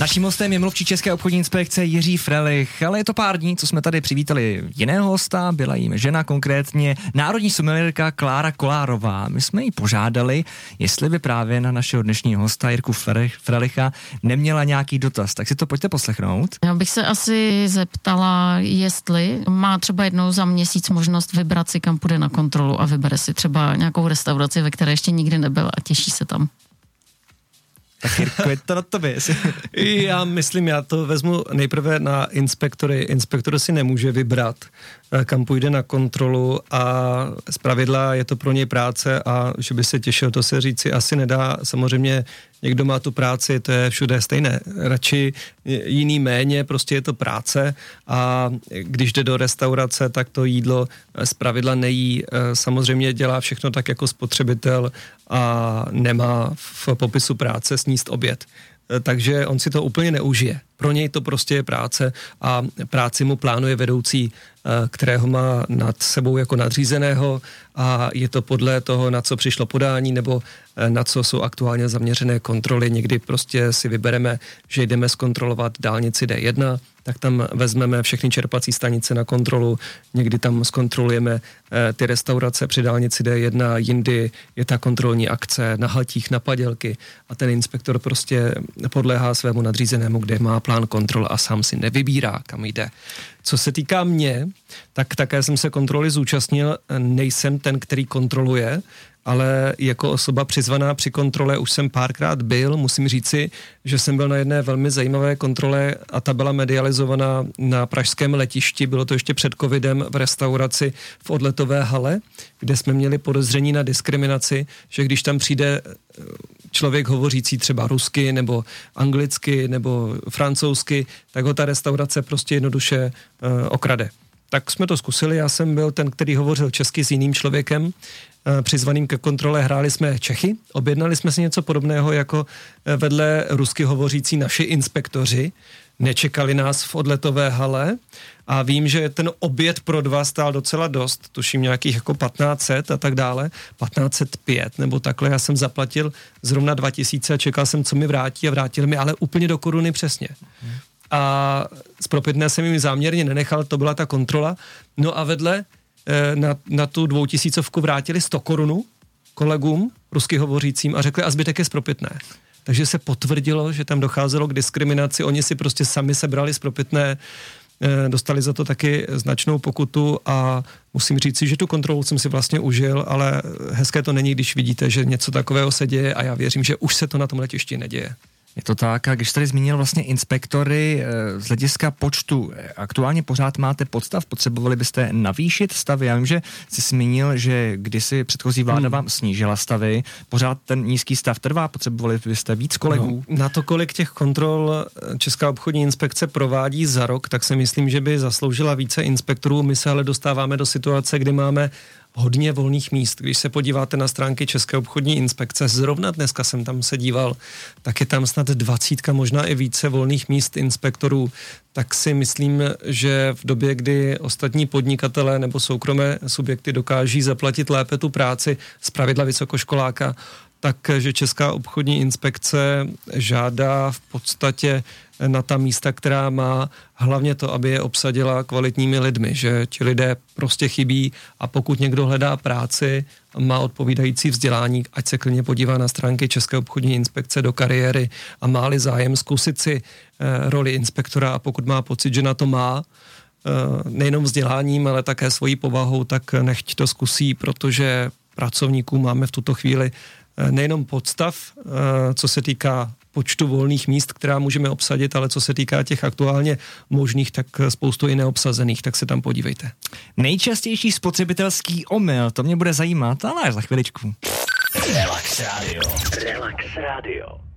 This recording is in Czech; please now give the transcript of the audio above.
Naším hostem je mluvčí České obchodní inspekce Jiří Frelich, ale je to pár dní, co jsme tady přivítali jiného hosta, byla jim žena konkrétně, národní sumelírka Klára Kolárová. My jsme ji požádali, jestli by právě na našeho dnešního hosta Jirku Frelicha neměla nějaký dotaz, tak si to pojďte poslechnout. Já bych se asi zeptala, jestli má třeba jednou za měsíc možnost vybrat si, kam půjde na kontrolu a vybere si třeba nějakou restauraci, ve které ještě nikdy nebyl a těší se tam. Tak Jirko, je to na tobě. já myslím, já to vezmu nejprve na inspektory. Inspektor si nemůže vybrat, kam půjde na kontrolu a z pravidla je to pro něj práce a že by se těšil, to se říci asi nedá. Samozřejmě někdo má tu práci, to je všude stejné. Radši jiný méně, prostě je to práce a když jde do restaurace, tak to jídlo z pravidla nejí. Eh, samozřejmě dělá všechno tak jako spotřebitel a nemá v popisu práce sníst oběd. Eh, takže on si to úplně neužije. Pro něj to prostě je práce a práci mu plánuje vedoucí, eh, kterého má nad sebou jako nadřízeného a je to podle toho, na co přišlo podání nebo eh, na co jsou aktuálně zaměřené kontroly. Někdy prostě si vybereme, že jdeme zkontrolovat dálnici D1, tak tam vezmeme všechny čerpací stanice na kontrolu, někdy tam zkontrolujeme eh, ty restaurace při dálnici D1, jindy je ta kontrolní akce na hatích, na padělky a ten inspektor prostě podléhá svému nadřízenému, kde má plán kontrol a sám si nevybírá, kam jde. Co se týká mě, tak také jsem se kontroly zúčastnil, nejsem ten, který kontroluje, ale jako osoba přizvaná při kontrole už jsem párkrát byl. Musím říci, že jsem byl na jedné velmi zajímavé kontrole a ta byla medializovaná na pražském letišti. Bylo to ještě před covidem v restauraci v odletové hale, kde jsme měli podezření na diskriminaci, že když tam přijde člověk hovořící třeba rusky nebo anglicky nebo francouzsky, tak ho ta restaurace prostě jednoduše uh, okrade. Tak jsme to zkusili, já jsem byl ten, který hovořil česky s jiným člověkem, Eh, přizvaným ke kontrole hráli jsme Čechy. Objednali jsme si něco podobného jako eh, vedle rusky hovořící naši inspektoři. Nečekali nás v odletové hale a vím, že ten oběd pro dva stál docela dost, tuším nějakých jako 1500 a tak dále, 1505 nebo takhle, já jsem zaplatil zrovna 2000 a čekal jsem, co mi vrátí a vrátili mi, ale úplně do koruny přesně. A z propitné jsem jim záměrně nenechal, to byla ta kontrola. No a vedle Eh, na, na tu dvoutisícovku vrátili 100 korunů kolegům rusky hovořícím a řekli, a zbytek je zpropitné. Takže se potvrdilo, že tam docházelo k diskriminaci, oni si prostě sami sebrali zpropitné, eh, dostali za to taky značnou pokutu a musím říct že tu kontrolu jsem si vlastně užil, ale hezké to není, když vidíte, že něco takového se děje a já věřím, že už se to na tom letišti neděje. Je to tak. A když tady zmínil vlastně inspektory eh, z hlediska počtu, eh, aktuálně pořád máte podstav, potřebovali byste navýšit stavy. Já vím, že jsi zmínil, že kdysi předchozí vláda hmm. vám snížila stavy, pořád ten nízký stav trvá, potřebovali byste víc kolegů? No, na to, kolik těch kontrol eh, Česká obchodní inspekce provádí za rok, tak si myslím, že by zasloužila více inspektorů. My se ale dostáváme do situace, kdy máme hodně volných míst. Když se podíváte na stránky České obchodní inspekce, zrovna dneska jsem tam se díval, tak je tam snad dvacítka, možná i více volných míst inspektorů, tak si myslím, že v době, kdy ostatní podnikatelé nebo soukromé subjekty dokáží zaplatit lépe tu práci z pravidla vysokoškoláka, takže Česká obchodní inspekce žádá v podstatě na ta místa, která má, hlavně to, aby je obsadila kvalitními lidmi, že ti lidé prostě chybí a pokud někdo hledá práci, má odpovídající vzdělání, ať se klidně podívá na stránky České obchodní inspekce do kariéry a má-li zájem zkusit si eh, roli inspektora a pokud má pocit, že na to má, eh, nejenom vzděláním, ale také svojí povahou, tak nechť to zkusí, protože pracovníků máme v tuto chvíli nejenom podstav, eh, co se týká počtu volných míst, která můžeme obsadit, ale co se týká těch aktuálně možných, tak spoustu i neobsazených, tak se tam podívejte. Nejčastější spotřebitelský omyl, to mě bude zajímat, ale až za chviličku. Relax Radio. Relax Radio.